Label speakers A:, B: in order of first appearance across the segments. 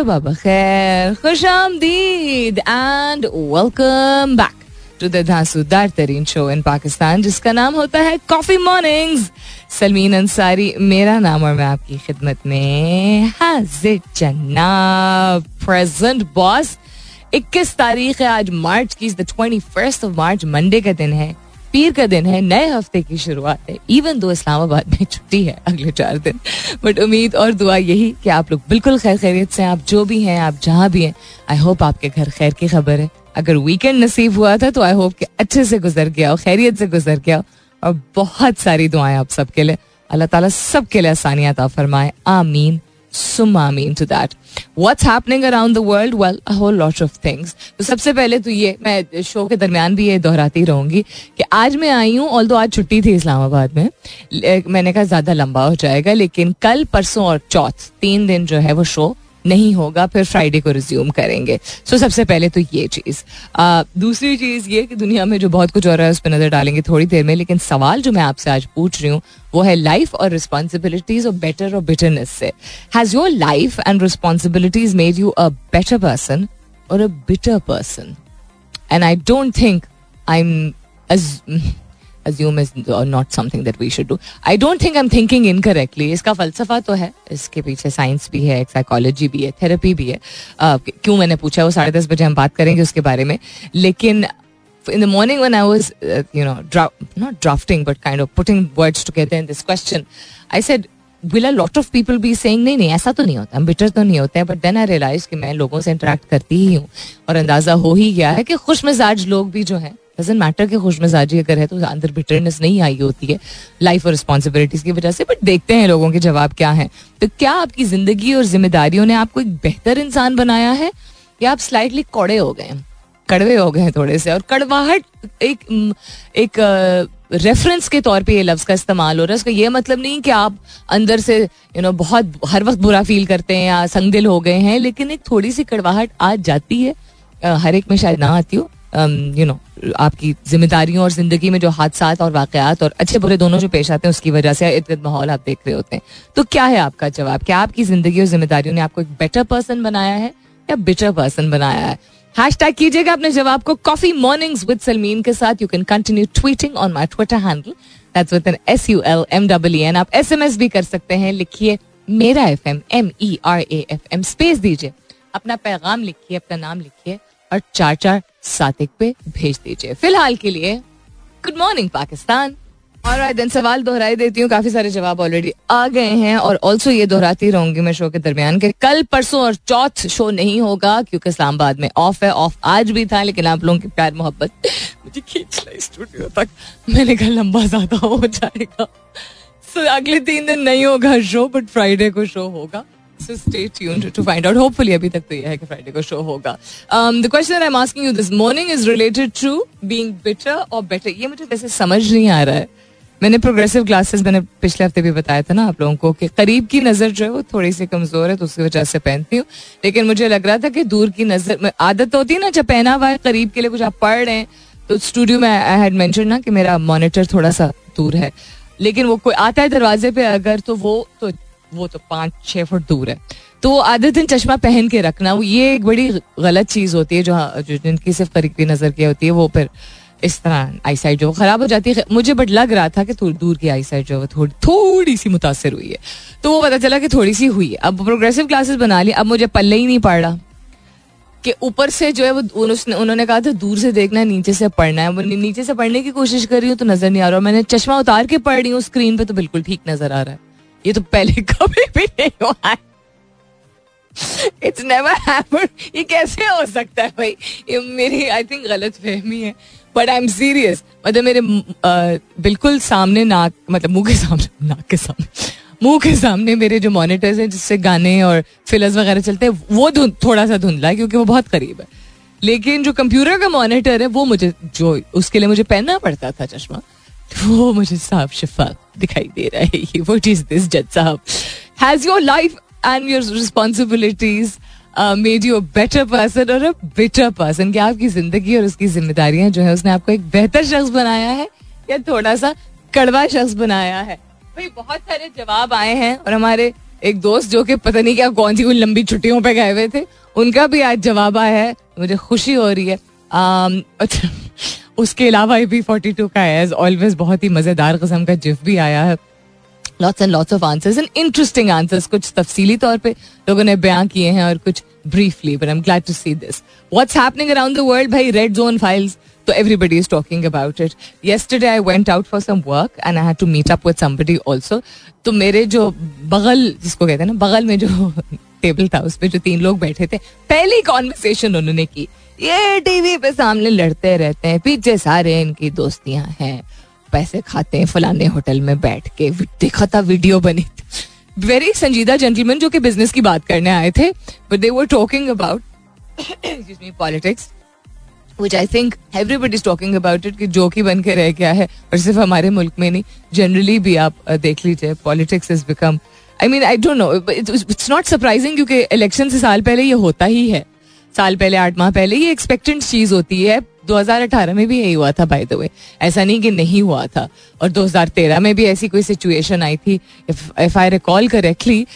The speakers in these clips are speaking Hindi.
A: सुबह बखैर खुश आमदीद and welcome back to the धांसूदार तरीन शो इन पाकिस्तान जिसका नाम होता है कॉफ़ी मॉर्निंग्स सलमीन अंसारी मेरा नाम और मैं आपकी खिदमत में हाजिर जनाब प्रेजेंट बॉस 21 तारीख है, आज मार्च की twenty first of March Monday का दिन है। पीर का दिन है, नए हफ़्ते की शुरुआत है। इवन दो इस्लामाबाद में छुट्टी है अगले चार दिन बट उम्मीद और दुआ यही कि आप लोग बिल्कुल खैर खैरियत से आप जो भी हैं, आप जहाँ भी हैं आई होप आपके घर खैर की खबर है। अगर वीकेंड नसीब हुआ था तो आई होप कि अच्छे से गुजर गया हो, खैरियत से गुजर गया हो। और बहुत सारी दुआएँ आप सबके लिए। अल्लाह ताला सबके लिए आसानियात फरमाए। आमीन। सुमा into that what's happening around the world well a whole lot of things तो सबसे पहले तो ये, मैं शो के दरमियान भी ये दोहराती रहूँगी कि आज मैं आई हूँ ऑल दो आज छुट्टी थी इस्लामाबाद में मैंने कहा ज़्यादा लंबा हो जाएगा, लेकिन कल, परसों और चौथ, तीन दिन जो है वो शो नहीं होगा फिर फ्राइडे को रिज्यूम करेंगे। सो so, सबसे पहले तो ये चीज़। दूसरी चीज़ ये कि दुनिया में जो बहुत कुछ हो रहा है उस पर नज़र डालेंगे थोड़ी देर में लेकिन सवाल जो मैं आपसे आज पूछ रही हूँ वो है लाइफ और रिस्पॉन्सिबिलिटीज और बेटर और बिटरनेस से। Has your life and responsibilities made you a better person और a bitter person and I don't think I am assume is not something that we should do I don't think I am thinking in इसका फलसफा तो है। इसके पीछे साइंस भी है साइकोलॉजी भी है थेरेपी भी है। uh, क्यों मैंने पूछा? वो साढ़े दस बजे हम बात करेंगे उसके बारे में। लेकिन in the morning one I you know not drafting but kind of putting words together in this question I said will a lot of people be saying नहीं नहीं ऐसा तो नहीं होता बिटर तो नहीं होता है बट देन आई रियलाइज़ कि मैं लोगों से इंटरेक्ट करती ही हूँ और अंदाज़ा हो ही गया है कि खुश मिजाज लोग भी जो है डजेंट मैटर कि खुश मिजाजी अगर है तो अंदर बिटरनेस नहीं आई होती है लाइफ और रिस्पॉन्सिबिलिटीज की वजह से बट देखते हैं लोगों के जवाब क्या है। तो क्या आपकी ज़िंदगी और जिम्मेदारियों ने आपको एक बेहतर इंसान बनाया है? या आप स्लाइटली कौड़े हो गए कड़वे हो गए थोड़े से, और कड़वाहट एक एक रेफरेंस के तौर पे ये लफ्ज का इस्तेमाल हो रहा है। इसका ये मतलब नहीं कि आप अंदर से यू नो बहुत, हर वक्त बुरा फील करते हैं या संगदिल हो गए हैं, लेकिन एक थोड़ी सी कड़वाहट आ जाती है। हर एक में शायद ना आती हो। यू नो आपकी जिम्मेदारियों और ज़िंदगी में जो हादसा और वाकयात और अच्छे बुरे दोनों जो पेश आते हैं, उसकी वजह से इर्द माहौल आप देख रहे होते हैं। तो क्या है आपका जवाब? क्या आपकी ज़िंदगी और जिम्मेदारियों ने आपको एक बेटर पर्सन बनाया है या बिटर पर्सन बनाया है? हैश टैग कीजिएगा अपने जवाब को कॉफ़ी मॉर्निंग्स विद सलमीन के साथ। You can continue tweeting on my Twitter handle that's with N S U L M W N आप एस एम एस भी कर सकते हैं। लिखिए मेरा F M M E R A F M space दीजिए। अपना पैगाम लिखिए, अपना नाम लिखिए। और चार चार सात एक पे भेज दीजिए। फ़िलहाल के लिए गुड मॉर्निंग पाकिस्तान। और दिन सवाल दोहराई देती हूँ। काफ़ी सारे जवाब ऑलरेडी आ गए हैं और ऑल्सो ये दोहराती रहूँगी मैं शो के दरमियान के कल परसों और चौथ शो नहीं होगा क्योंकि इस्लामाबाद में ऑफ़ है। ऑफ़ आज भी था लेकिन आप लोगों की प्यार मोहब्बत मुझे खींच ला स्टूडियो तक। मैंने कहा लंबा ज़्यादा हो जाएगा। So, अगले तीन दिन नहीं होगा शो बट फ्राइडे को शो होगा। So stay tuned to find out. Hopefully अभी तक तो ये है कि फ्राइडे को शो होगा. Um, the question that I'm asking you this morning is related to being bitter or better. ये मुझे वैसे समझ नहीं आ रहा है. मैंने प्रोग्रेसिव क्लासेस मैंने पिछले हफ़्ते भी बताया था ना आप लोगों को कि करीब की नज़र जो है वो थोड़ी सी कमज़ोर है तो उसकी वजह से पहनती हूँ लेकिन मुझे लग रहा था कि दूर की नज़र आदत होती है ना जब पहना हुआ है करीब के लिए कुछ आप पढ़ रहे हैं तो स्टूडियो में आई हैड मेंशन ना कि मेरा मॉनिटर थोड़ा सा दूर है लेकिन वो कोई आता है दरवाजे पे अगर तो वो तो वो तो पाँच, छह फुट दूर है। तो आधे दिन चश्मा पहन के रखना ये एक बड़ी गलत चीज़ होती है जो जो जिनकी सिर्फ़ करीबी नज़र की होती है, वो फिर इस तरह आई साइड जो खराब हो जाती है। मुझे बट लग रहा था कि थोड़ी दूर की आई साइड जो है थोड़ी थोड़ी सी मुतासर हुई है। तो वो पता चला कि थोड़ी सी हुई है। अब प्रोग्रेसिव क्लासेस बना ली, अब मुझे पल्ले ही नहीं पड़ रहा कि ऊपर से जो है वो उन्होंने कहा था, दूर से देखना है नीचे से पढ़ना है। वो नीचे से पढ़ने की कोशिश कर रही हूँ तो नज़र नहीं आ रहा मैंने चश्मा उतार के पढ़ रही हूँ स्क्रीन पे तो बिल्कुल ठीक नज़र आ रहा है। ये तो पहले कभी भी नहीं हुआ है। इट्स नेवर हैपन ये कैसे हो सकता है भाई? ये मेरी आई थिंक गलत फहमी है। बट आई एम सीरियस मतलब मेरे बिल्कुल सामने नाक मतलब मुँह के सामने, नाक के सामने, मुँह के सामने मेरे जो मॉनिटर्स हैं, जिससे गाने और फिलर्स वगैरह चलते हैं, वो थोड़ा सा धुंधला है, क्योंकि वो बहुत करीब है। लेकिन जो कंप्यूटर का मॉनिटर है, वो मुझे, जो उसके लिए मुझे पहनना पड़ता था चश्मा वो मुझे साफ़ शिफा दिखाई दे रहा है वट इज़ दिस जज साहब has your life and your responsibilities made you better person और अ बेटर पर्सन क्या आपकी ज़िंदगी और उसकी जिम्मेदारियाँ जो है उसने आपको एक बेहतर शख्स बनाया है या थोड़ा सा कड़वा शख्स बनाया है? भाई बहुत सारे जवाब आए हैं और हमारे एक दोस्त जो कि पता नहीं क्या कौन सी उन लंबी छुट्टियों पे गए हुए थे उनका भी आज जवाब आया है। मुझे खुशी हो रही है। Um, अच्छा उसके अलावा ए पी फोर्टी टू का एज ऑलवेज बहुत ही मज़ेदार किस्म का जिफ भी आया है। Lots and lots of answers and interesting answers कुछ तफसीली तौर पे लोगों ने बयान किए हैं और कुछ briefly but I am glad to see this what's happening around the world भाई रेड जोन फाइल्स तो everybody is talking about it yesterday I went out for some work and I had to meet up with somebody also तो मेरे जो बगल, जिसको कहते हैं ना, बगल में जो टेबल था, उस पर जो तीन लोग बैठे थे, पहली कॉन्वर्सेशन उन्होंने की। ये टीवी पे सामने लड़ते रहते हैं, पीछे सारे इनकी दोस्तियाँ हैं। पैसे खाते हैं, फलाने होटल में बैठ के देखा था वीडियो बनी वेरी संजीदा जेंटलमैन जो कि बिज़नेस की बात करने आए थे but they were talking about politics which I think everybody is talking about it कि जो की बन के रह गया है, और सिर्फ़ हमारे मुल्क में नहीं जनरली भी आप देख लीजिए politics is become I mean I don't know it's not surprising क्योंकि इलेक्शन से साल पहले ये होता ही है। साल पहले आठ माह पहले ये एक्सपेक्टेंट चीज़ होती है। 2018 में भी यही हुआ था बाय द वे ऐसा नहीं कि नहीं हुआ था। और 2013 में भी ऐसी कोई सिचुएशन आई थी। If I recall correctly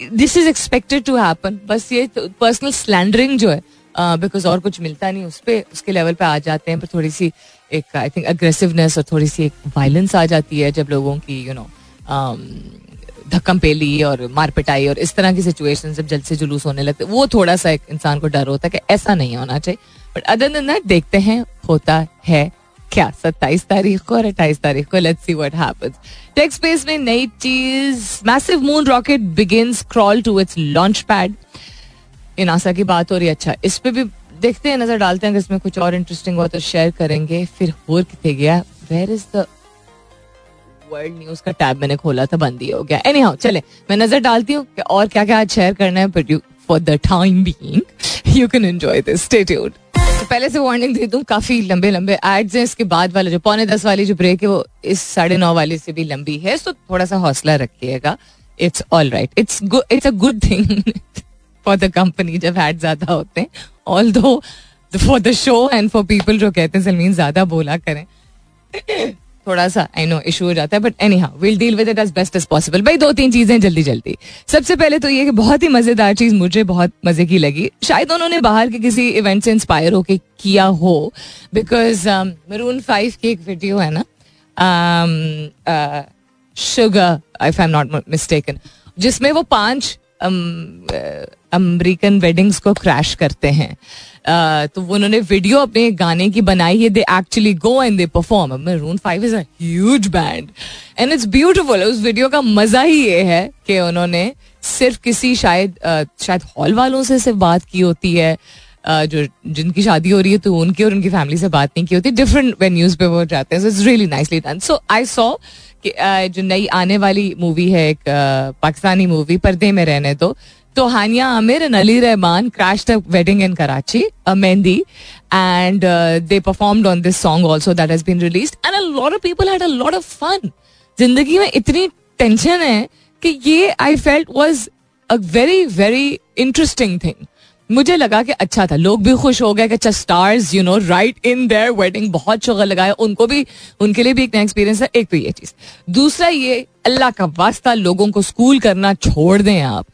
A: this is expected to happen बस ये पर्सनल स्लैंडरिंग जो है बिकॉज़ और कुछ मिलता नहीं उस पर उसके लेवल पे आ जाते हैं पर थोड़ी सी एक आई थिंक अग्रेसिवनेस और थोड़ी सी एक वायलेंस आ जाती है जब लोगों की यू you नो know, धक्कम पेली और मार पिटाई और इस तरह की सिचुएशन जब जल्द से जुलूस होने लगते, वो थोड़ा सा इंसान को डर होता है कि ऐसा नहीं होना चाहिए। बट अदर दिन दैट देखते हैं, होता है क्या? सत्ताईस तारीख को और अट्ठाईस तारीख को let's see what happens tech space में नई चीज़ massive moon rocket begins crawl to its launch pad ये नासा की बात हो रही अच्छा इस पे भी देखते हैं, नज़र डालते हैं, अगर इसमें कुछ और इंटरेस्टिंग हुआ तो शेयर करेंगे। फिर और कितने गया? Where is the world news का टैब मैंने खोला था, बंद ही हो गया। एनी हाउ चले, मैं नज़र डालती हूँ और क्या क्या आज शेयर करना है but you for the time being you can enjoy this stay tuned तो पहले से वार्निंग दे दूँ, काफ़ी लंबे लंबे एड्स हैं, इसके बाद वाला जो, पौने दस वाली जो ब्रेक है, वो इस साढ़े नौ वाले से भी लंबी है तो थोड़ा सा हौसला रखिएगा। It's all right it's it's a good thing for the company जब एड ज़्यादा होते हैं although for the show and for people जो कहते हैं, सलमीन ज़्यादा बोला करें। थोड़ा सा आई नो इशू हो जाता है but anyhow will deal with it as best as possible भाई दो तीन चीज़ें जल्दी जल्दी सबसे पहले तो ये कि बहुत ही मज़ेदार चीज़ मुझे बहुत मज़े की लगी। शायद उन्होंने बाहर के किसी इवेंट से इंस्पायर होके किया हो बिकॉज़ मरून फाइव की एक वीडियो है ना Sugar I am not mistaken जिसमें वो पाँच अमेरिकन वेडिंग्स को क्रैश करते हैं। तो उन्होंने वीडियो अपने गाने की बनाई है। They actually go and they perform Maroon Five is a band and it's beautiful उस वीडियो का मज़ा ही ये है कि उन्होंने सिर्फ़ किसी शायद शायद हॉल वालों से सिर्फ़ बात की होती है। जो, जिनकी शादी हो रही है तो उनकी और उनकी फैमिली से बात नहीं की होती। डिफरेंट वेन्यूज पे वो जाते हैं। So it's really nicely done so I saw कि जो नई आने वाली मूवी है एक पाकिस्तानी मूवी पर्दे में रहने दो। तो Hania Aamir and Ali Rahman crash the wedding in Karachi mehndi and they performed on this song also that has been release and a lot of people had a lot of fun ज़िंदगी में इतनी टेंशन है कि ये I felt was a very very interesting thing मुझे लगा कि अच्छा था। लोग भी खुश हो गए कि अच्छा stars you know right in their wedding बहुत शुगर लगाया। उनको भी, उनके लिए भी एक नया एक्सपीरियंस है, एक तो ये चीज़। दूसरा ये, अल्लाह का वास्ता लोगों को स्कूल करना छोड़ दें आप।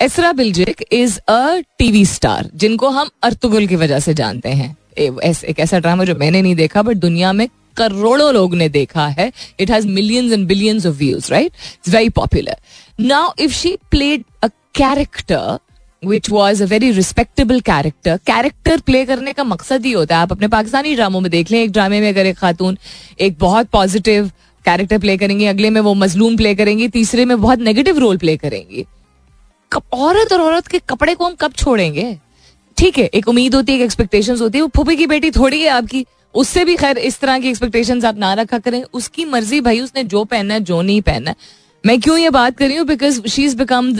A: Esra Bilgic is a TV star जिनको हम अर्तुगुल की वजह से जानते हैं। एक ऐसा ड्रामा जो मैंने नहीं देखा बट दुनिया में करोड़ों लोग ने देखा है। It has millions and billions of views right it's very popular now if she played a character which was a very respectable character character play करने का मकसद ही होता है। आप अपने पाकिस्तानी ड्रामों में देख लें। एक ड्रामे में अगर एक खातून एक बहुत पॉजिटिव कैरेक्टर प्ले करेंगी, अगले में वो मजलूम प्ले करेंगी, तीसरे में बहुत नेगेटिव रोल प्ले करेंगी। औरत और औरत के कपड़े को हम कब छोड़ेंगे? ठीक है, एक उम्मीद होती है, एक एक्सपेक्टेशंस होती है। वो फूफी की बेटी थोड़ी है आपकी। उससे भी खैर इस तरह की एक्सपेक्टेशंस आप ना रखा करें। उसकी मर्ज़ी भाई, उसने जो पहनना है, जो नहीं पहनना है। मैं क्यों ये बात कर रही हूँ? Because she is become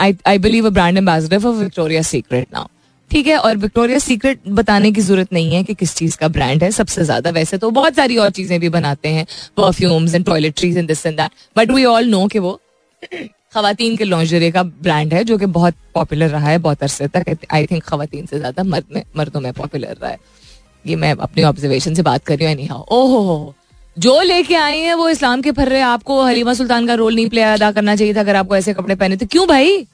A: I believe a brand ambassador for Victoria Secret now ठीक है? और विक्टोरिया सीक्रेट बताने की ज़रूरत नहीं है कि किस चीज़ का ब्रांड है, सबसे ज़्यादा वैसे तो बहुत सारी और चीज़ें भी बनाते हैं। Perfumes and toiletries and this and that but we all know कि वो खातन के लॉन्जरे का ब्रांड है, जो कि बहुत पॉपुलर रहा है, बहुत अरसे तक। आई थिंक खातन से ज़्यादा मर्द में, मर्दों में पॉपुलर रहा है। ये मैं अपनी ऑब्जर्वेशन से बात कर रही हूँ नहीं हाँ ओहो जो लेके आई है, वो इस्लाम के फर्रे, आपको हलीमा सुल्तान का रोल नहीं प्ले अदा करना चाहिए था अगर आपको ऐसे कपड़े पहने। तो क्यों भाई?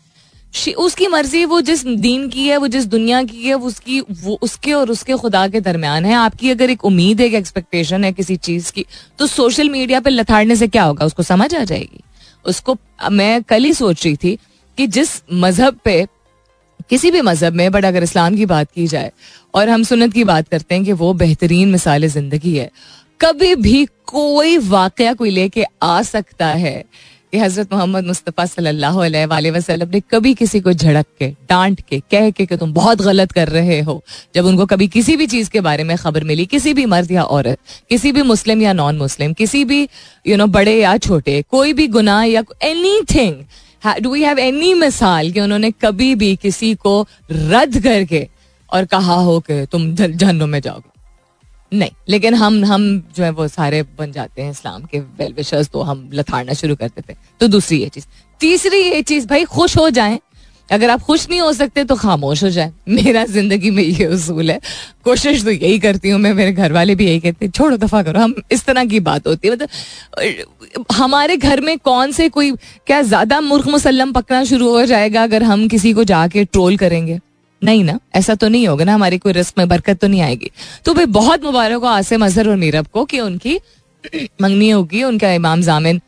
A: उसकी मर्ज़ी वो जिस दीन की है, वो जिस दुनिया की है, वो उसकी, वो उसके और उसके खुदा के दरमियान है। आपकी अगर एक उम्मीद है एक्सपेक्टेशन है किसी चीज़ की तो सोशल मीडिया पे लथाड़ने से क्या होगा? उसको समझ आ जाएगी। उसको, मैं कल ही सोच रही थी कि जिस मज़हब पे, किसी भी मज़हब में, बट अगर इस्लाम की बात की जाए, और हम सुन्नत की बात करते हैं कि वो बेहतरीन मिसाल ज़िंदगी है। कभी भी कोई वाकया कोई लेके आ सकता है। कि हज़रत मोहम्मद मुस्तफ़ा सल्लल्लाहु अलैहि वसल्लम ने कभी किसी को झड़क के डांट के कह के कि तुम बहुत गलत कर रहे हो। जब उनको कभी किसी भी चीज़ के बारे में खबर मिली किसी भी मर्द या औरत किसी भी मुस्लिम या नॉन मुस्लिम किसी भी यू you नो know, बड़े या छोटे कोई भी गुनाह या anything do we have any मिसाल कि उन्होंने कभी भी किसी को रद्द करके और कहा हो कि तुम जहन्नुम में जाओगे? नहीं, लेकिन हम हम जो है वो सारे बन जाते हैं इस्लाम के वेल विशर्स तो हम लथाड़ना शुरू कर देते तो दूसरी ये चीज़। तीसरी ये चीज़, भाई, खुश हो जाएँ। अगर आप खुश नहीं हो सकते तो खामोश हो जाए। मेरा ज़िंदगी में ये उसूल है। कोशिश तो यही करती हूँ मैं, मेरे घर वाले भी यही कहते हैं, छोड़ो दफ़ा करो, हम इस तरह की बात होती है। मतलब हमारे घर में कौन से कोई, क्या ज़्यादा मुर्ख मुसलम पकना शुरू हो जाएगा अगर हम किसी को जाके ट्रोल करेंगे? नहीं ना, ऐसा तो नहीं होगा ना, हमारी कोई रिस्क में बरकत तो नहीं आएगी। तो भाई बहुत मुबारक हो आसिम अजहर और मीरब को कि उनकी मंगनी होगी, उनका इमाम जामिन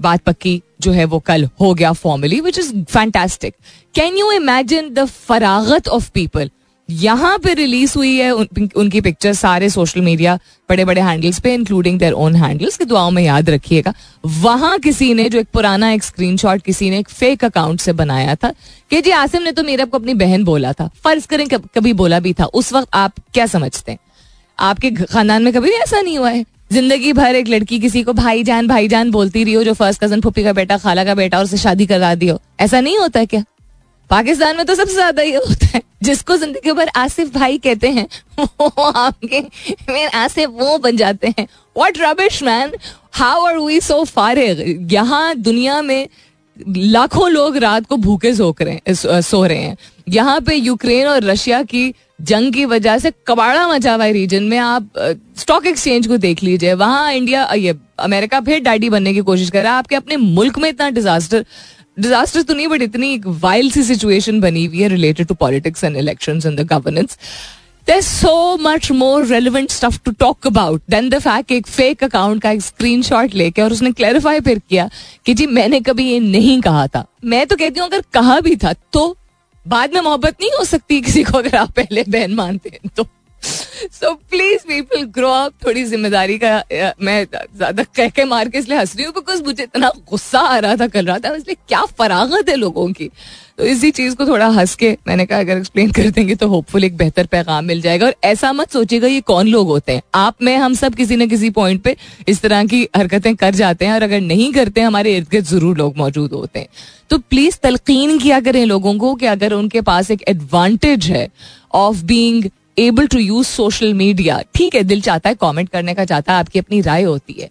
A: बात पक्की जो है वो कल हो गया formally which is fantastic can you imagine the फरागत of people यहाँ पे रिलीज़ हुई है उन, उनकी पिक्चर सारे सोशल मीडिया बड़े बड़े हैंडल्स पे इंक्लूडिंग देयर ओन हैंडल्स की दुआओं में याद रखिएगा। वहाँ किसी ने जो एक पुराना एक स्क्रीनशॉट किसी ने एक फेक अकाउंट से बनाया था कि जी आसिम ने तो मेरा को अपनी बहन बोला था। फ़र्ज़ करें कभी बोला भी था। उस वक्त आप क्या समझते हैं? आपके खानदान में कभी भी ऐसा नहीं हुआ है? ज़िंदगी भर एक लड़की किसी को भाई जान भाई जान बोलती रही हो जो फ़र्स्ट कज़न फुप्पी का बेटा खाला का बेटा और उसे शादी करा दी हो। ऐसा नहीं होता क्या? पाकिस्तान में तो सबसे ज़्यादा ये होता है। जिसको ज़िंदगी भर आसिफ भाई कहते हैं, वो आपके मेरे आसिफ वो बन जाते हैं। What rubbish man how are we so फारिग यहाँ दुनिया में लाखों लोग रात को भूखे सो रहे हैं सो रहे हैं। यहाँ पे यूक्रेन और रशिया की जंग की वजह से कबाड़ा मचा हुआ है रीजन में। आप स्टॉक एक्सचेंज को देख लीजिए। वहाँ इंडिया ये अमेरिका फिर डैडी बनने की कोशिश कर रहा है। आपके अपने मुल्क में इतना डिजास्टर डिजास्टर तो नहीं बट इतनी एक वाइल्ड सी सिचुएशन बनी हुई है related to politics and election and the governance there's so much more relevant stuff to talk about than the fact एक फेक अकाउंट का एक स्क्रीनशॉट लेके और उसने क्लैरिफाई फिर किया कि जी, मैंने कभी ये नहीं कहा था। मैं तो कहती हूँ, अगर कहा भी था तो बाद में मोहब्बत नहीं हो सकती किसी को अगर आप पहले बहन मानते हैं तो। So please people grow up थोड़ी ज़िम्मेदारी का मैं ज़्यादा कह के मार के इसलिए हंस रही हूँ बिकॉज़ मुझे इतना गुस्सा आ रहा था कल रहा था इसलिए क्या फरागत है लोगों की? तो इसी चीज़ को थोड़ा हंस के मैंने कहा, अगर एक्सप्लेन कर देंगे तो होपफुल एक बेहतर पैगाम मिल जाएगा। और ऐसा मत सोचिएगा, ये कौन लोग होते हैं? आप, में, हम सब किसी न किसी पॉइंट पे इस तरह की हरकतें कर जाते हैं, और अगर नहीं करते, हमारे इर्द गिर्द ज़रूर लोग मौजूद होते हैं। तो प्लीज़ तलकीन किया करें लोगों को कि अगर उनके पास एक एडवांटेज है of being able to use social media ठीक है, दिल चाहता है कॉमेंट करने का चाहता है, आपकी अपनी राय होती है।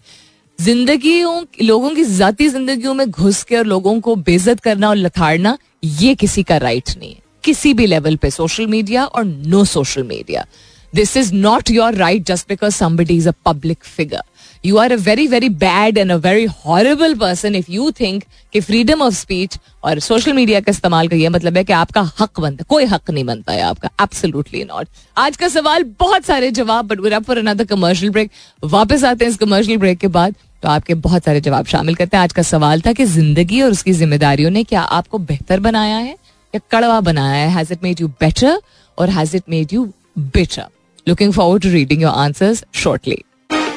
A: ज़िंदगी लोगों की जाती जिंदगियों में घुस के और लोगों को बेजत करना और लथाड़ना, ये किसी का राइट नहीं है। किसी भी लेवल पे सोशल मीडिया और no social media this is not your right just because somebody is a public figure you are a very very bad and a very horrible person if you think कि फ्रीडम ऑफ़ स्पीच और सोशल मीडिया का इस्तेमाल का यह मतलब है कि आपका हक बनता कोई हक नहीं बनता है आपका। एब्सोल्युटली नॉट आज का सवाल बहुत सारे जवाब but we're for another commercial break वापस आते हैं इस कमर्शियल ब्रेक के बाद तो आपके बहुत सारे जवाब शामिल करते हैं। आज का सवाल था कि ज़िंदगी और उसकी जिम्मेदारियों ने क्या आपको बेहतर बनाया है या कड़वा बनाया है? Has it made you better or has it made you better looking forward to reading your answers shortly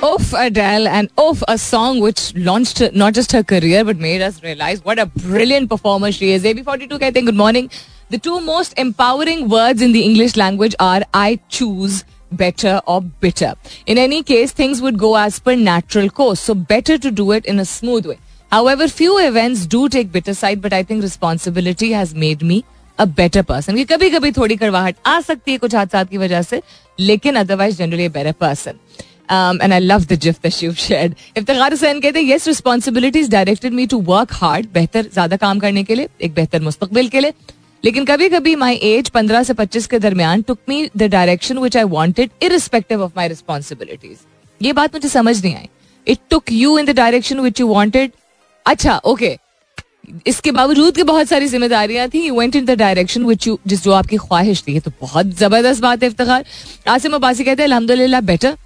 A: Off Adele and off a song which launched not just her career but made us realize what a brilliant performer she is. AB42 कहते good morning. The two most empowering words in the English language are I choose better or bitter. In any case, things would go as per natural course. So better to do it in a smooth way. However, few events do take bitter side, but I think responsibility has made me a better person कि कभी कभी थोड़ी कड़वाहट आ सकती है कुछ हादसा की वजह से लेकिन otherwise generally better person And I love the gif that you shared Iftikhar Hussain कहते हैं yes responsibilities directed me to work hard बेहतर, ज़्यादा काम करने के लिए, एक बेहतर मुस्तकबिल के लिए. लेकिन कभी कभी माई एज पंद्रह से पच्चीस के दरमियान took me the direction which I wanted irrespective of my responsibilities ये बात मुझे समझ नहीं आई. It took you in the direction which you wanted अच्छा ओके okay. इसके बावजूद की बहुत सारी जिम्मेदारियाँ थी you went in the direction which you जिस जो आपकी ख्वाहिश थी. तो बहुत ज़बरदस्त बात है इफ्तार आसिम अब्बासी कहते हैं अलहमदुल्ला better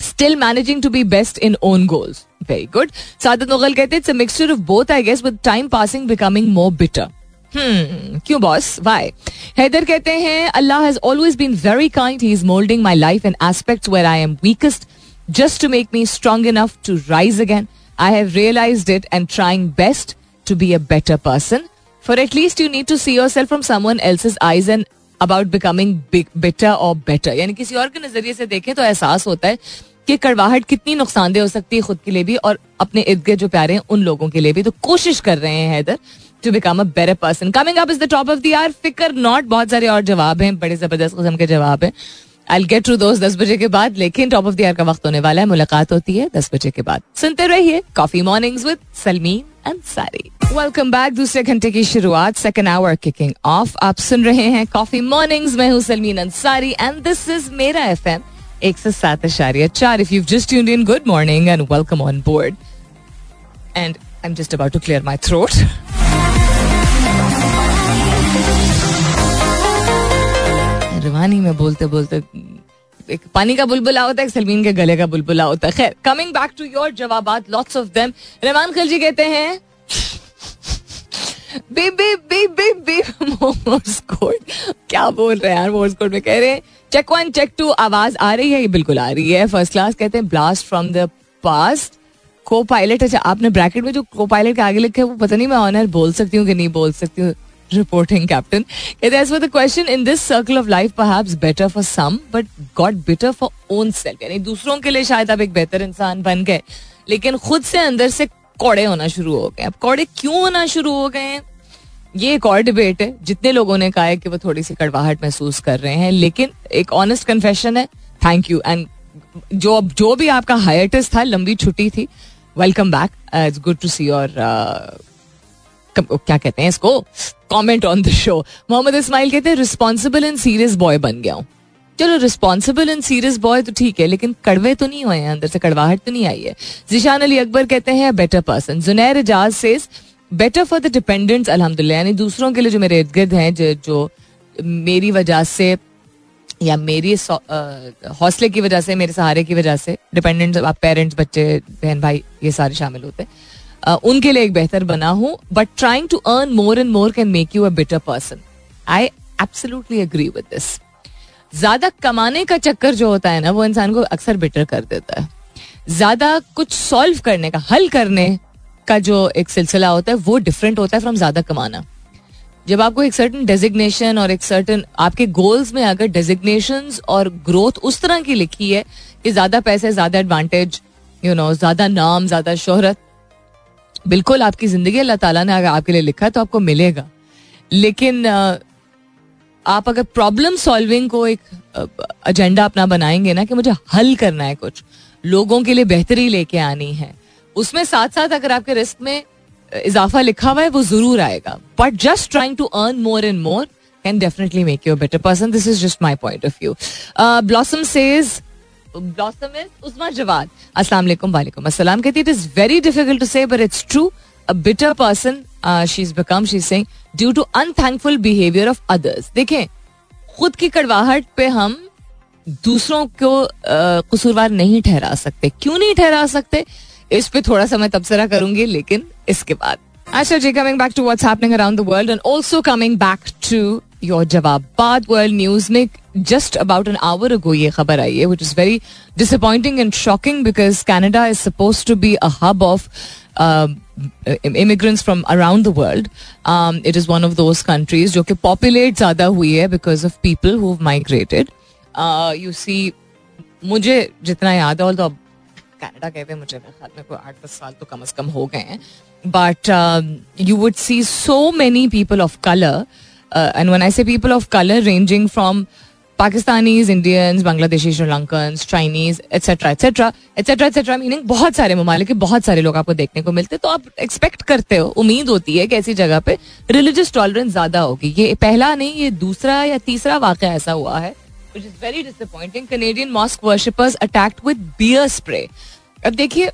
A: still managing to be best in own goals very good Saadat Mughal कहते हैं mixture of both I guess with time passing becoming more bitter क्यों बॉस वाई हैदर कहते हैं अल्लाह has always been very kind he is moulding my life in aspects where I am weakest just to make me strong enough to rise again. I have realized it and trying best to be a better person. For at least you need to see yourself from someone else's eyes and about becoming becoming better और बेटर यानी किसी और के नज़रिए से देखें तो एहसास होता है कि कड़वाहट कितनी नुकसानदेह हो सकती है खुद के लिए भी और अपने इर्द गिर्द जो प्यारे हैं उन लोगों के लिए भी। तो कोशिश कर रहे हैं Haider to become a better person coming up is the top of the are फिकर नॉट बहुत सारे और जवाब हैं, बड़े ज़बरदस्त किस्म के जवाब हैं। आई गेट टू दोस्त दस बजे के बाद, लेकिन टॉप ऑफ़ द ईयर का वक्त होने वाला है। मुलाकात होती है दस बजे के बाद। सुनते रहिए coffee mornings with Salmeen Ansari welcome back दूसरे घंटे की शुरुआत सेकेंड आवर किकिंग ऑफ़ आप सुन रहे हैं कॉफ़ी मॉर्निंग्स में हूँ Salmeen Ansari and this is मेरा एफ़ एम एक सौ सात अशारिया चार। If you just tuned in good morning and welcome on board and I am just about to clear my throat रवानी में बोलते बोलते एक पानी का बुलबुला होता है सलमीन के गले का बुलबुला होता है। खैर कमिंग बैक टू योर जवाब lots of them Rahman Khilji कहते हैं B B B B B Morse code. क्या बोल रहे हैं यार मोर्स कोड में कह रहे हैं, चेक वन, चेक टू, आवाज़ आ रही है, ये बिल्कुल आ रही है। फ़र्स्ट क्लास कहते हैं ब्लास्ट फ्रॉम द पास्ट को पायलट अच्छा आपने ब्रैकेट में जो को पायलट के आगे लिखे वो पता नहीं मैं ऑनर बोल सकती हूँ कि नहीं बोल सकती हूँ। Reporting captain. As for the question, in this circle of life, perhaps better for bitter for own self. यानी दूसरों के लिए शायद आप एक बेहतर इंसान बन गए लेकिन खुद से अंदर से कौड़े होना शुरू हो गए। अब कौड़े क्यों होना शुरू हो गए हैं? ये एक और डिबेट है। जितने लोगों ने कहा है कि वो थोड़ी सी कड़वाहट महसूस कर रहे हैं लेकिन एक ऑनेस्ट कन्फेशन है। थैंक यू एंड जो जो भी आपका हायटिस था लंबी छुट्टी थी welcome back it's good to see your क्या कहते हैं इसको? Comment on the show Mohammad Ismail कहते हैं रिस्पॉन्सिबल एंड सीरियस बॉय बन गया हूँ. चलो रिस्पॉन्सिबल एंड सीरियस बॉय तो ठीक है लेकिन कड़वे तो नहीं हुए हैं अंदर से कड़वाहट तो नहीं आई है। जिशान अली अकबर कहते हैं बेटर पर्सन जुनैर एजाज से बेटर फॉर द डिपेंडेंट्स अलहमदिल्ला यानी दूसरों के लिए जो मेरे इर्द गिर्द हैं जो, जो मेरी वजह से या मेरी हौसले की वजह से मेरे सहारे की वजह से डिपेंडेंट्स आप पेरेंट्स बच्चे बहन भाई ये सारे शामिल होते हैं। उनके लिए एक बेहतर बना हूँ but trying to earn more and more can make you a better person I absolutely agree with this ज़्यादा कमाने का चक्कर जो होता है ना, वो इंसान को अक्सर बेटर कर देता है। ज़्यादा कुछ सॉल्व करने का, हल करने का जो एक सिलसिला होता है, वो डिफरेंट होता है फ्रॉम ज़्यादा कमाना। जब आपको एक सर्टन डेजिग्नेशन और एक सर्टन आपके गोल्स में अगर डेजिग्नेशन और ग्रोथ उस तरह की लिखी है कि ज़्यादा पैसे, ज़्यादा एडवांटेज यू नो ज़्यादा नाम, ज़्यादा शोहरत बिल्कुल आपकी ज़िंदगी अल्लाह ताला ने अगर आपके लिए लिखा है तो आपको मिलेगा। लेकिन आप अगर प्रॉब्लम सॉल्विंग को एक एजेंडा अपना बनाएँगे ना कि मुझे हल करना है कुछ, लोगों के लिए बेहतरी लेके आनी है, उसमें साथ साथ अगर आपके रिस्क में इजाफा लिखा हुआ है, वो ज़रूर आएगा। But just trying to earn more and more can definitely make you better person this is just my point of view Blossom says देखें खुद की कड़वाहट पे हम दूसरों को कसूरवार नहीं ठहरा सकते क्यों नहीं ठहरा सकते इस पे थोड़ा सा मैं तबसरा करूँगी लेकिन इसके बाद अच्छा जी coming back to around the world and also coming back to your जवाब बाद वर्ल्ड न्यूज़ में just about an hour ago ये खबर आई है which is very disappointing and shocking because Canada is suppose to be a hub of immigrants from around the world it is one of those countries जो कि पॉपुलेट ज़्यादा हुई है because of people who migrated you see मुझे जितना याद है तो कनाडा गए हुए मुझे ख्याल में कोई आठ दस साल तो कम अज कम हो गए हैं but you would see so many people of colour and when I say people of colour ranging from Pakistanis Indians Bangladeshi Sri Lankan Chinese etcetera etcetera etcetera etcetera meaning बहुत सारे ममालिक, बहुत सारे लोग आपको देखने को मिलते तो आप एक्सपेक्ट करते हो, उम्मीद होती है कि ऐसी जगह पे रिलीजियस टॉलरेंस ज़्यादा होगी। ये पहला नहीं, ये दूसरा या तीसरा वाक़ ऐसा हुआ है which is very disappointing Canadian mosque worshippers attacked with bear spray अब देखिए,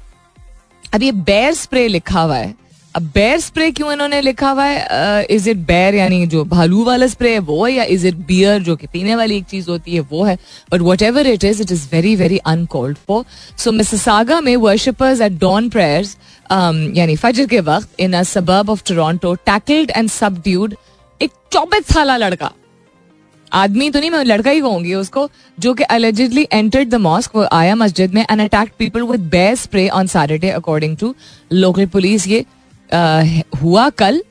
A: अब ये बेयर स्प्रे लिखा हुआ है। बेयर स्प्रे क्यों इन्होंने लिखा हुआ है? इज़ इट बेयर यानी जो भालू वाला स्प्रे है, वो है या इज़ इट बियर जो कि पीने वाली एक चीज़ होती है, वो है? But whatever it is it is very very uncalled for Mississauga में वर्शिपर्स एट डॉन प्रेयर्स यानी फजर के वक्त in a suburb of Toronto tackled and subdued एक चौबीस साल लड़का। आदमी तो नहीं, मैं लड़का ही कहूँगी उसको, जो कि अलेजिडली एंटर्ड द मॉस्क वो आया मस्जिद में and attack people with bear spray on Saturday according to local police ये हुआ कल,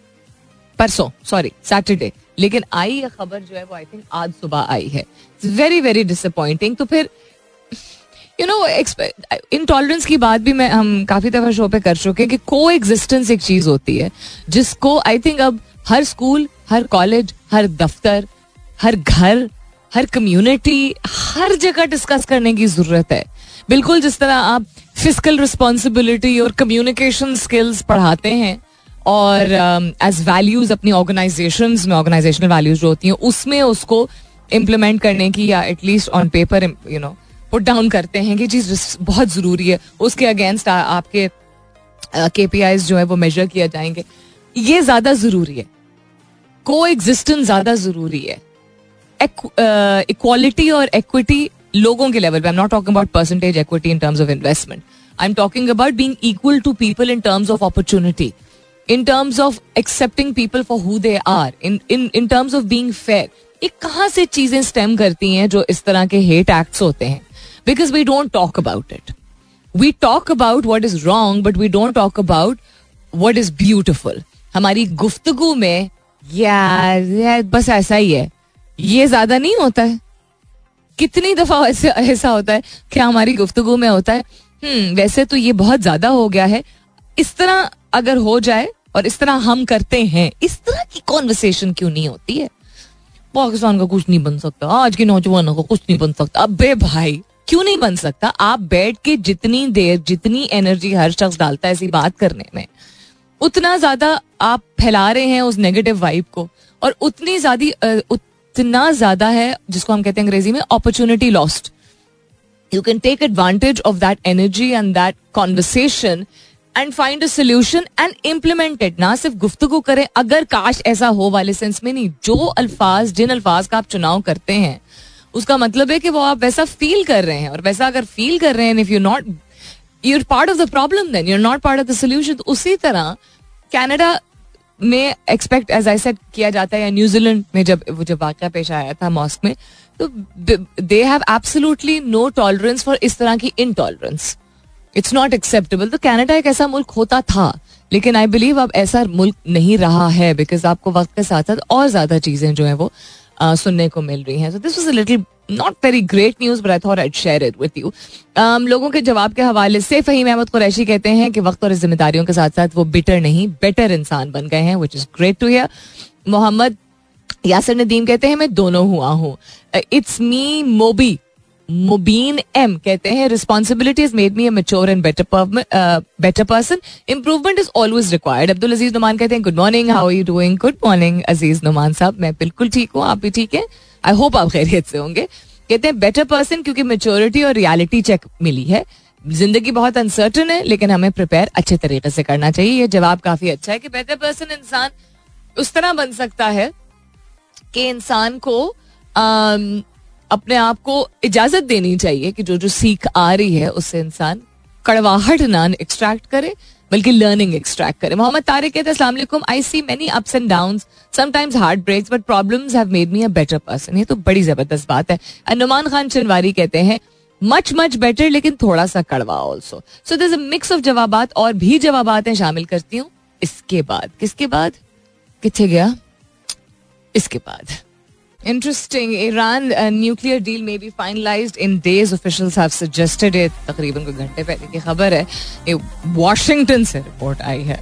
A: परसों सॉरी सैटरडे लेकिन आई ये खबर जो है, वो आई थिंक आज सुबह आई है। वेरी वेरी डिसअपॉइंटिंग तो फिर यू नो इंटॉलरेंस की बात भी मैं, हम काफ़ी दफ़ा शो पे कर चुके हैं कि को एग्जिस्टेंस एक चीज़ होती है, जिसको आई थिंक अब हर स्कूल हर कॉलेज हर दफ्तर, हर घर, हर कम्युनिटी हर जगह डिस्कस करने की ज़रूरत है। बिल्कुल जिस तरह आप फ़िज़िकल रिस्पॉन्सिबिलिटी और कम्युनिकेशन स्किल्स पढ़ाते हैं और एज um, वैल्यूज़ अपनी ऑर्गेनाइजेशन में ऑर्गेनाइजेशनल वैल्यूज़ जो होती हैं उसमें उसको इम्प्लीमेंट करने की या at least on paper you know put down करते हैं कि चीज़ बहुत ज़रूरी है। उसके अगेंस्ट आपके के पी आईज जो है वो मेजर किया जाएँगे। ये ज़्यादा ज़रूरी है। को एग्जिस्टेंस ज़्यादा ज़रूरी है। इक्वालिटी और एक्विटी लोगों के लेवल पे I am not talking about percentage equity in terms of investment I am talking about being equal to people in terms of opportunity in terms of accepting people for who they are in in terms of being fair ये कहाँ से चीज़ें स्टेम करती हैं जो इस तरह के हेट एक्ट्स होते हैं? Because we don't talk about it we talk about what is wrong but we don't talk about what is beautiful हमारी गुफ्तगु में यार, बस ऐसा ही है। ये ज़्यादा नहीं होता है। कितनी दफ़ा ऐसे, ऐसा होता है? क्या हमारी गुफ्तगु में होता है? वैसे तो ये बहुत ज़्यादा हो गया है। इस तरह अगर हो जाए और इस तरह हम करते हैं, इस तरह की कॉन्वर्सेशन क्यों नहीं होती है? पाकिस्तान का कुछ नहीं बन सकता, आज के नौजवानों को कुछ नहीं बन सकता। अबे भाई, क्यों नहीं बन सकता? आप बैठ के जितनी देर, जितनी एनर्जी हर शख्स डालता है ऐसी बात करने में, उतना ज़्यादा आप फैला रहे हैं उस नेगेटिव वाइब को। और उतनी ज़्यादा उतना ज़्यादा है जिसको हम कहते हैं अंग्रेज़ी में opportunity lost you can take advantage of that energy and that conversation and find a solution and implement it ना सिर्फ़ गुफ्तगु करें, अगर काश ऐसा हो वाले सेंस में नहीं, जो अल्फाज, जिन अल्फाज का आप चुनाव करते हैं, उसका मतलब है कि वो आप वैसा फील कर रहे हैं और वैसा अगर फील कर रहे हैं if you not you're part of the problem then you're not part of the solution उसी तरह कैनेडा में एक्सपेक्ट एज आई सेट किया जाता है या न्यूजीलैंड में जब, वो जब वाक्य पेश आया था मॉस्क में तो they have absolutely no tolerance for इस तरह की इनटॉलरेंस इट्स नॉट एक्सेप्टेबल तो कैनेडा एक ऐसा मुल्क होता था लेकिन आई बिलीव अब ऐसा मुल्क नहीं रहा है बिकॉज़ आपको वक्त के साथ साथ और ज़्यादा चीज़ें जो है वो uh, सुनने को मिल रही हैं. So this was a little not very great news but I I share it with you लोगों के जवाब के हवाले से फहीम अहमद कुरैशी कहते हैं कि वक्त और जिम्मेदारियों के साथ साथ वो बिटर नहीं बेटर इंसान बन गए हैं which is great to hear Mohammad Yasir Nadeem कहते हैं, मैं दोनों हुआ हूँ. इट्स मी मोबी मुबीन एम कहते हैं responsibility is made me mature and better better person improvement is always required Abdul Aziz Numan कहते हैं good morning how you doing good morning Aziz Numan साहब, मैं बिल्कुल ठीक हूँ, आप भी ठीक है? आई होप आप खैरियत से होंगे. कहते हैं बेटर पर्सन क्योंकि मेच्योरिटी और रियलिटी चेक मिली है. ज़िंदगी बहुत अनसर्टन है, लेकिन हमें प्रिपेयर अच्छे तरीके से करना चाहिए। ये जवाब काफ़ी अच्छा है कि बेटर पर्सन इंसान उस तरह बन सकता है कि इंसान को आम, अपने आप को इजाज़त देनी चाहिए कि जो जो सीख आ रही है उससे इंसान कड़वाहट ना एक्सट्रैक्ट करे बल्कि लर्निंग एक्सट्रैक्ट करे। मोहम्मद तारिक कहते हैं I see many ups and down sometimes heart breaks but problems have made me a better person ये तो बड़ी ज़बरदस्त बात है। नुमान खान चनवारी कहते हैं मच मच बेटर लेकिन थोड़ा सा कड़वा also so this mix of जवाब और भी जवाब शामिल करती हूँ। इसके बाद किसके बाद? कितने गया? इसके बाद। इंटरेस्टिंग ईरान न्यूक्लियर डील में भी finalise in days official suggested तकरीबन कोई घंटे पहले की खबर है। ये वॉशिंगटन से रिपोर्ट आई है।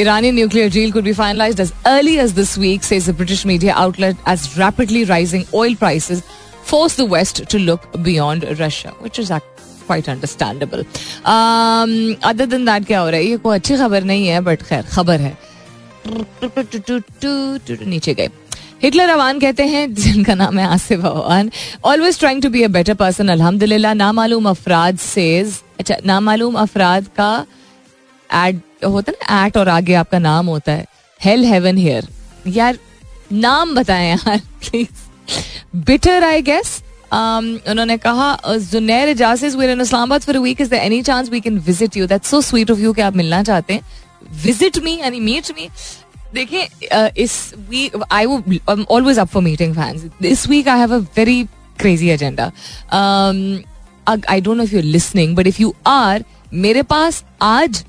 A: ईरानी nuclear deal could be finalise as early as this week says British media outlet as rapidly rising oil price forces the west to look beyond Russia which is quite understandable other than that क्या हो रहा है? ये कोई अच्छी खबर नहीं है बट खैर, खबर है। नीचे गए। हिटलर अवान कहते हैं, जिनका नाम है Asif Awan always trying to be a better person अल्हम्दुलिल्लाह, नामालूम अफराद सेज अच्छा नामालूम अफराद का एड होता है ना एट और आगे आपका नाम होता है हेल हेवन हेयर यार, नाम बताएँ यार प्लीज़ बिटर आई गेस उन्होंने कहा Junair जासिस we're in Islamabad for week is the any chance we can visit you that's so sweet of you कि आप मिलना चाहते हैं. विज़िट मी यानी मीट मी देखिए इस week I always up for meeting fans this week I have a very crazy agenda I don't know if you listening but if you are मेरे पास आज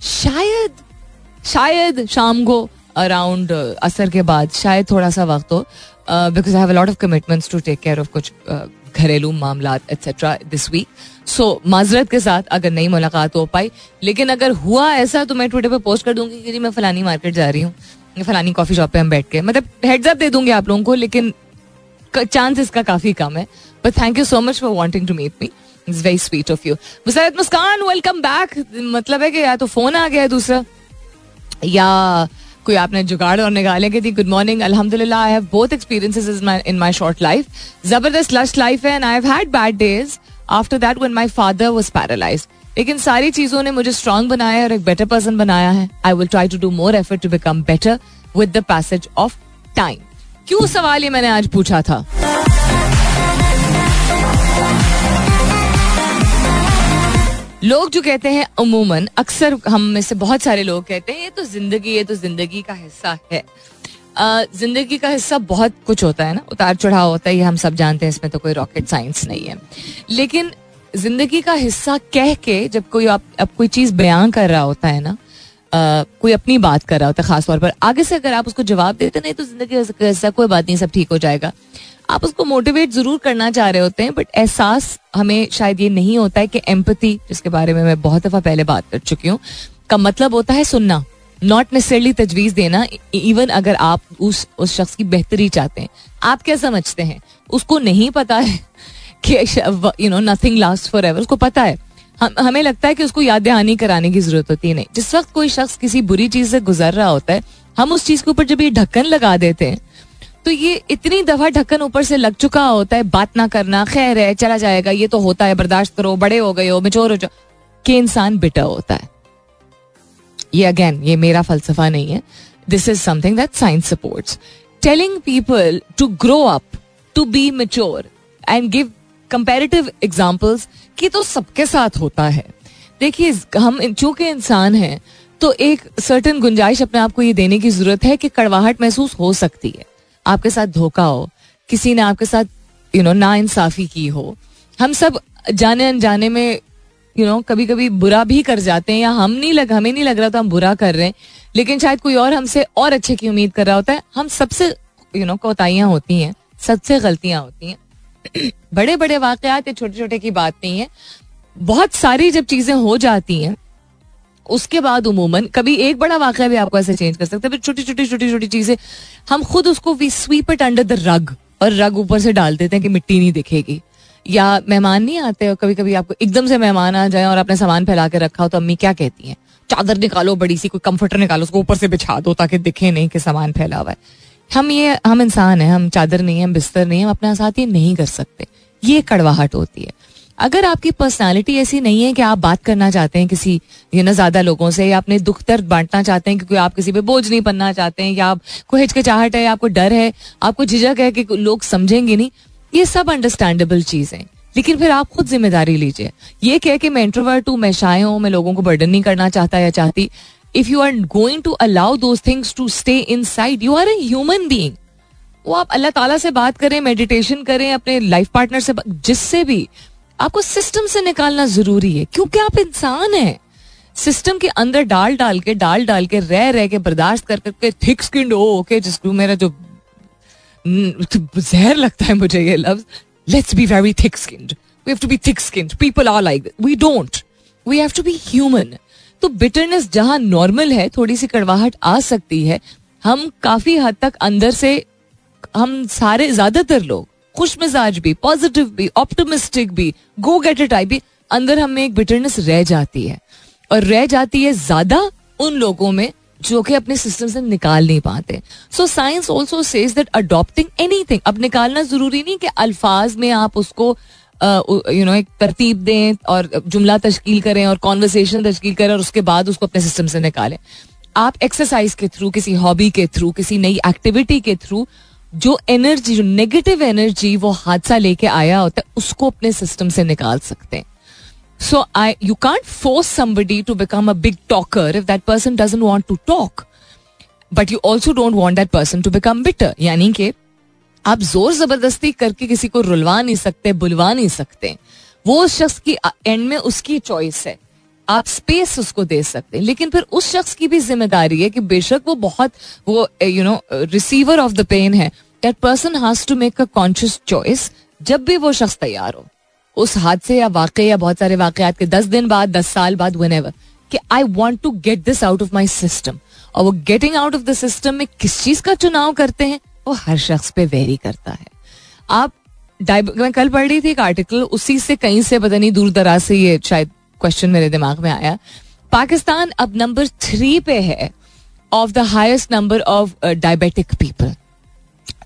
A: शायद शायद शाम को अराउंड असर के बाद शायद थोड़ा सा वक्त हो because I have lot of commitments to take care of कुछ घरेलू मामला एट्सेट्रा दिस वीक सो माजरत के साथ अगर नई मुलाकात हो पाई, लेकिन अगर हुआ ऐसा तो मैं ट्विटर पर पोस्ट कर दूँगी कि मैं फलानी मार्केट जा रही हूँ फलानी कॉफ़ी शॉप पे हम बैठ के। मतलब हेड्स दे दूँगी आप लोगों को, लेकिन चांस इसका काफ़ी कम है। But thank you so much for wanting to meet me it's very sweet of you Musaid Muskan welcome back मतलब है कि या तो फ़ोन आ गया दूसरा, या कोई आपने जुगाड़ और निकाले की थी गुड मॉर्निंग अल्हम्दुलिल्लाह I have both experiences in my short life ज़बरदस्त लश लाइफ है and I have had bad days after that when my father was paralysed लेकिन सारी चीज़ों ने मुझे स्ट्रांग बनाया और एक बेटर पर्सन बनाया है। I will try to do more effort to become better with the passage of time क्यों सवाल ये मैंने आज पूछा था? लोग जो कहते हैं अमूमन, अक्सर हम में से बहुत सारे लोग कहते हैं, ये तो ज़िंदगी, ये तो ज़िंदगी का हिस्सा है। ज़िंदगी का हिस्सा बहुत कुछ होता है ना, उतार चढ़ाव होता है, ये हम सब जानते हैं, इसमें तो कोई रॉकेट साइंस नहीं है। लेकिन ज़िंदगी का हिस्सा कह के जब कोई आप, अब कोई चीज़ बयान कर रहा होता है ना कोई अपनी बात कर रहा होता है, खासतौर पर, आगे से अगर आप उसको जवाब देते, नहीं तो ज़िंदगी का हिस्सा, कोई बात नहीं, सब ठीक हो जाएगा। आप उसको मोटिवेट ज़रूर करना चाह रहे होते हैं बट एहसास हमें शायद ये नहीं होता है कि एम्पति जिसके बारे में मैं बहुत दफ़ा पहले बात कर चुकी हूँ, का मतलब होता है सुनना। नॉट नेसेसरली तजवीज देना इवन अगर आप उस उस शख्स की बेहतरी चाहते हैं, आप क्या समझते हैं? उसको नहीं पता है कि you know nothing last forever उसको पता है। हम, हमें लगता है कि उसको याद दहानी कराने की ज़रूरत होती है, नहीं। जिस वक्त कोई शख्स किसी बुरी चीज़ से गुजर रहा होता है, हम उस चीज़ के ऊपर जब ये ढक्कन लगा देते हैं तो ये इतनी दफ़ा ढक्कन ऊपर से लग चुका होता है, बात ना करना, खैर है, चला जाएगा, ये तो होता है, बर्दाश्त करो, बड़े हो गए हो मेचोर हो जाओ। कि इंसान बिटर होता है। ये अगेन ये मेरा फलसफा नहीं है. This is something that science supports telling people to grow up to be mature and give comparative examples की तो सबके साथ होता है. देखिए, हम चूँकि इंसान हैं तो एक सर्टन गुंजाइश अपने आप को ये देने की ज़रूरत है कि कड़वाहट महसूस हो सकती है. आपके साथ धोखा हो, किसी ने आपके साथ यू नो ना इंसाफी की हो. हम सब जाने अनजाने में यू नो कभी कभी बुरा भी कर जाते हैं या हम नहीं लग, हमें नहीं लग रहा तो हम बुरा कर रहे हैं। लेकिन शायद कोई और हमसे और अच्छे की उम्मीद कर रहा होता है। हम सबसे यू नो कोताहियाँ होती हैं, सबसे गलतियाँ होती हैं। बड़े बड़े वाकयात या छोटे छोटे की बात नहीं है। बहुत सारी जब चीज़ें हो जाती हैं, उसके बाद उमूमन कभी एक बड़ा वाक्य भी आपको ऐसे चेंज कर सकते हैं। छोटी छोटी छोटी छोटी चीज़ें, हम खुद उसको we sweep it under the rug और रग ऊपर से डाल देते हैं कि मिट्टी नहीं दिखेगी। या मेहमान नहीं आते और कभी कभी आपको एकदम से मेहमान आ जाए और आपने सामान फैला के रखा हो तो अम्मी क्या कहती हैं? चादर निकालो, बड़ी सी कोई कंफर्टर निकालो, उसको ऊपर से बिछा दो ताकि दिखे नहीं कि सामान फैला हुआ है। हम ये, हम इंसान हैं, हम चादर नहीं है, हम बिस्तर नहीं है, हम अपने साथ ये नहीं कर सकते। ये कड़वाहट होती है। अगर आपकी पर्सनालिटी ऐसी नहीं है कि आप बात करना चाहते हैं किसी ये ना ज़्यादा लोगों से या अपने दुख दर्द बांटना चाहते हैं क्योंकि आप किसी पे बोझ नहीं बनना चाहते हैं या आपको हिचकिचाहट है, आपको डर है, आपको झिझक है कि लोग समझेंगे नहीं ये सब अंडरस्टैंडेबल चीज़ें लेकिन फिर आप खुद ज़िम्मेदारी लीजिए। ये कह के मैं इंट्रोवर्ट हूँ, मैं शाय हूँ, मैं लोगों को बर्डन नहीं करना चाहता या चाहती। If you are going to allow two things to stay inside you are human being वो आप अल्लाह ताला से बात करें मेडिटेशन करें, अपने लाइफ पार्टनर से जिससे भी। आपको सिस्टम से निकालना ज़रूरी है। क्योंकि आप इंसान हैं। सिस्टम के अंदर डाल डाल के, डाल डाल के, रह रह के, बर्दाश्त कर करके थिक स्किन हो ओके जिसको मेरा जो जहर लगता है मुझे ये लफ्ज let's be very thick skinned we have to be thick skinned people are like we don't we have to be human तो बिटरनेस जहाँ नॉर्मल है, थोड़ी सी कड़वाहट आ सकती है. हम काफ़ी हद तक अंदर से, हम सारे ज़्यादातर लोग खुश मिजाज भी पॉजिटिव भी ऑप्टोमिस्टिक भी गो गेट इट आई भी अंदर हमें एक बिटरनेस रह जाती है. और रह जाती है ज़्यादा उन लोगों में जो कि अपने सिस्टम से निकाल नहीं पाते। So science also says that adopting anything अब निकालना ज़रूरी नहीं कि अल्फाज में आप उसको यू नो एक तरतीब दें और जुमला तश्कील करें और कॉन्वर्सेशन तश्कील करें और उसके बाद उसको अपने सिस्टम से निकालें। आप एक्सरसाइज के थ्रू किसी हॉबी के थ्रू किसी नई एक्टिविटी के थ्रू जो एनर्जी जो नेगेटिव एनर्जी वो हादसा लेके आया होता है, उसको अपने सिस्टम से निकाल सकते हैं। So I you can't force somebody to become a big talker if that person doesn't want to talk but you also don't want that person to become bitter यानी कि आप ज़ोर ज़बरदस्ती करके किसी को रुलवा नहीं सकते, बुलवा नहीं सकते। वो उस शख्स की एंड में उसकी चॉइस है। आप स्पेस उसको दे सकते हैं। लेकिन फिर उस शख्स की भी ज़िम्मेदारी है कि बेशक वो बहुत, वो you know receiver of the pain है। That person has to make a conscious choice जब भी वो शख्स तैयार हो। उस हादसे या वाकई या बहुत सारे वाकयात के दस दिन बाद, दस साल बाद वन एवर कि I want to get this out of my system और वो getting out of the system में किस चीज़ का चुनाव करते हैं? वो हर शख्स पे वेरी करता है। आप मैं कल पढ़ रही थी एक आर्टिकल उसी से कहीं से पता नहीं, दूर दराज से ये शायद क्वेश्चन मेरे दिमाग में आया। पाकिस्तान अब नंबर थ्री पे है of the highest number of diabetic people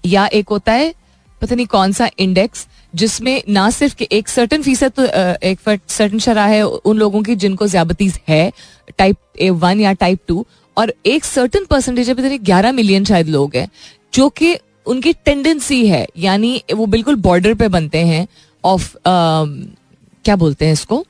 A: या एक होता है, पता नहीं कौन सा इंडेक्स जिसमें ना सिर्फ़ कि एक सर्टन फ़ीसद तो एक सर्टन शरा है उन लोगों की जिनको ज्याबतीज है टाइप ए वन या टाइप टू और एक सर्टन परसेंटेज ग्यारह मिलियन शायद लोग हैं, जो कि उनकी टेंडेंसी है, यानी वो बिल्कुल बॉर्डर पे बनते हैं ऑफ़ क्या बोलते हैं इसको?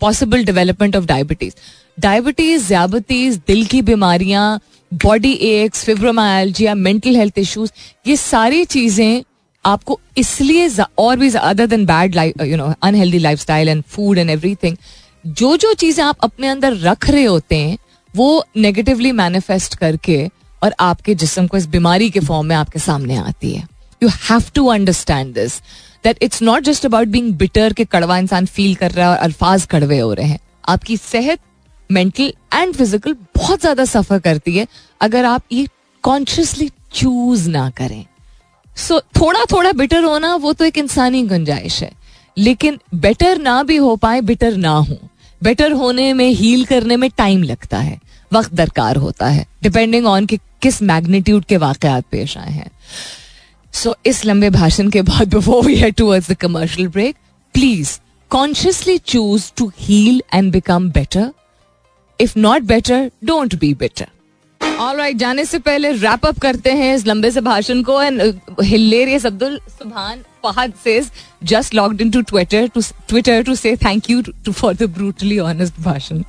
A: Possible development of diabetes diabetes ज्याबतीज दिल की बीमारियाँ body aches fibromyalgia mental health issues ये सारी चीज़ें आपको इसलिए और भी other than bad you know unhealthy lifestyle and food and everything जो जो चीज़ें आप अपने अंदर रख रहे होते हैं, वो नेगेटिवली मैनिफेस्ट करके और आपके जिसम को इस बीमारी के फॉर्म में आपके सामने आती है। You have to understand this that it's not just about being bitter के कड़वा इंसान फील कर रहा है और अल्फाज कड़वे हो रहे हैं। आपकी सेहत मेंटल एंड फ़िज़िकल बहुत ज़्यादा सफ़र करती है, अगर आप ये कॉन्शियसली चूज़ ना करें। सो थोड़ा थोड़ा बिटर होना वो तो एक इंसानी गुंजाइश है लेकिन बेटर ना भी हो पाए बिटर ना हो बेटर होने में हील करने में टाइम लगता है वक्त दरकार होता है डिपेंडिंग ऑन कि किस मैग्नीट्यूड के वाकयात पेश आए हैं सो so, इस लंबे भाषण के बाद before we head towards the commercial break please consciously choose to heal and become better if not better don't be better all right जाने से पहले रैप अप करते हैं इस लंबे से भाषण को and hilarious Abdul Subhan Fahad says just logged into Twitter to Twitter to say thank you for the brutally honest भाषण।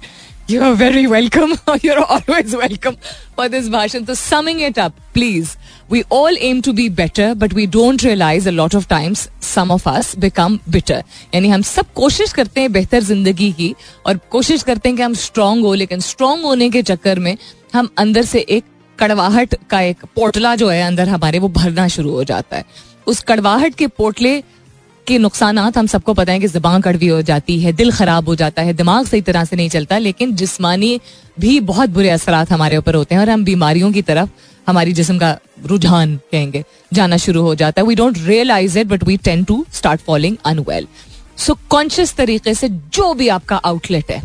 A: You are very welcome. You're always welcome for this bhashan. So, summing it up, please. We all aim to be better, but we don't realize a lot of times some of us become bitter. यानी हम सब कोशिश करते हैं बेहतर ज़िंदगी की और कोशिश करते हैं कि हम स्ट्रांग हो लेकिन स्ट्रांग होने के चक्कर में हम अंदर से एक कड़वाहट का एक पोटला जो है अंदर हमारे वो भरना शुरू हो जाता है उस कड़वाहट के पोटले के नुकसान हम सबको पता है कि जबान कड़वी हो जाती है दिल खराब हो जाता है दिमाग सही तरह से नहीं चलता लेकिन जिस्मानी भी बहुत बुरे असरात हमारे ऊपर होते हैं और हम बीमारियों की तरफ़ हमारी जिसम का रुझान कहेंगे जाना शुरू हो जाता है we don't realize it but we tend to start following unwell so conscious तरीके से जो भी आपका आउटलेट है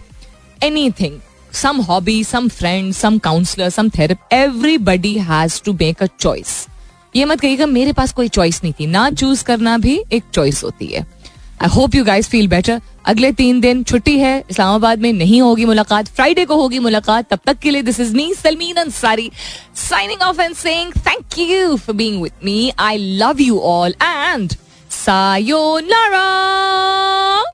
A: anything some hobby some friend some counselor, some therapist. Everybody has to make a choice. ये मत कहिएगा, मेरे पास कोई चॉइस नहीं थी। ना चूज़ करना भी एक चॉइस होती है। I hope you guys feel better अगले तीन दिन छुट्टी है, इस्लामाबाद में नहीं होगी मुलाकात। फ्राइडे को होगी मुलाकात। तब तक के लिए this is me Salmeen Ansari signing off and saying thank you for being with me I love you all and sayonara